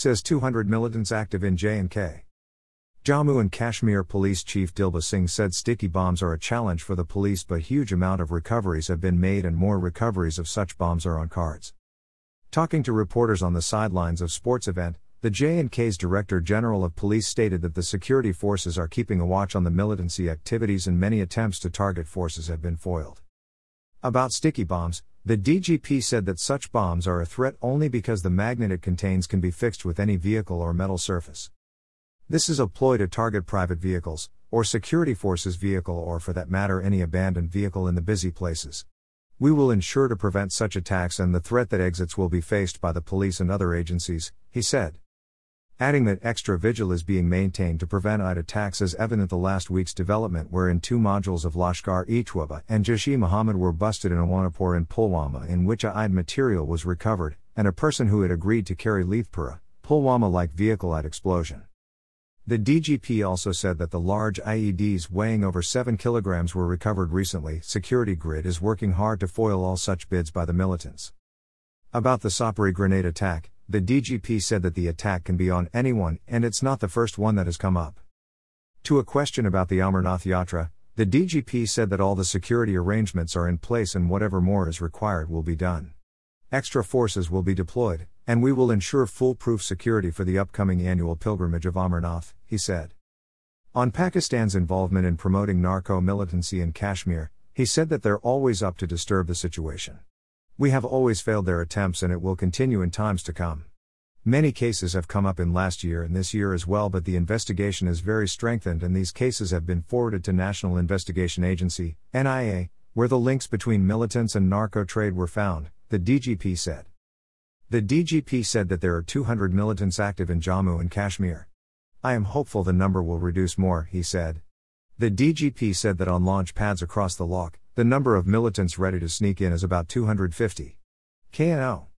says 200 militants active in J&K. Jammu and Kashmir Police Chief Dilbag Singh said sticky bombs are a challenge for the police but huge amount of recoveries have been made and more recoveries of such bombs are on cards. Talking to reporters on the sidelines of sports event, the J&K's Director General of Police stated that the security forces are keeping a watch on the militancy activities and many attempts to target forces have been foiled. About sticky bombs, the DGP said that such bombs are a threat only because the magnet it contains can be fixed with any vehicle or metal surface. This is a ploy to target private vehicles, or security forces vehicle or for that matter any abandoned vehicle in the busy places. We will ensure to prevent such attacks and the threat that exits will be faced by the police and other agencies, he said. Adding that extra vigil is being maintained to prevent IED attacks as evident the last week's development wherein two modules of Lashkar-e-Taiba and Jaish-e-Mohammed were busted in Awantipur in Pulwama in which IED material was recovered, and a person who had agreed to carry Lethpora, Pulwama-like vehicle IED explosion. The DGP also said that the large IEDs weighing over 7 kilograms were recovered recently. Security Grid is working hard to foil all such bids by the militants. About the Sopore grenade attack, the DGP said that the attack can be on anyone and it's not the first one that has come up. To a question about the Amarnath Yatra, the DGP said that all the security arrangements are in place and whatever more is required will be done. Extra forces will be deployed, and we will ensure foolproof security for the upcoming annual pilgrimage of Amarnath, he said. On Pakistan's involvement in promoting narco militancy in Kashmir, he said that they're always up to disturb the situation. We have always failed their attempts and it will continue in times to come. Many cases have come up in last year and this year as well, but the investigation is very strengthened and these cases have been forwarded to National Investigation Agency, NIA, where the links between militants and narco trade were found, the DGP said. The DGP said that there are 200 militants active in Jammu and Kashmir. I am hopeful the number will reduce more, he said. The DGP said that on launch pads across the loch, the number of militants ready to sneak in is about 250. KNO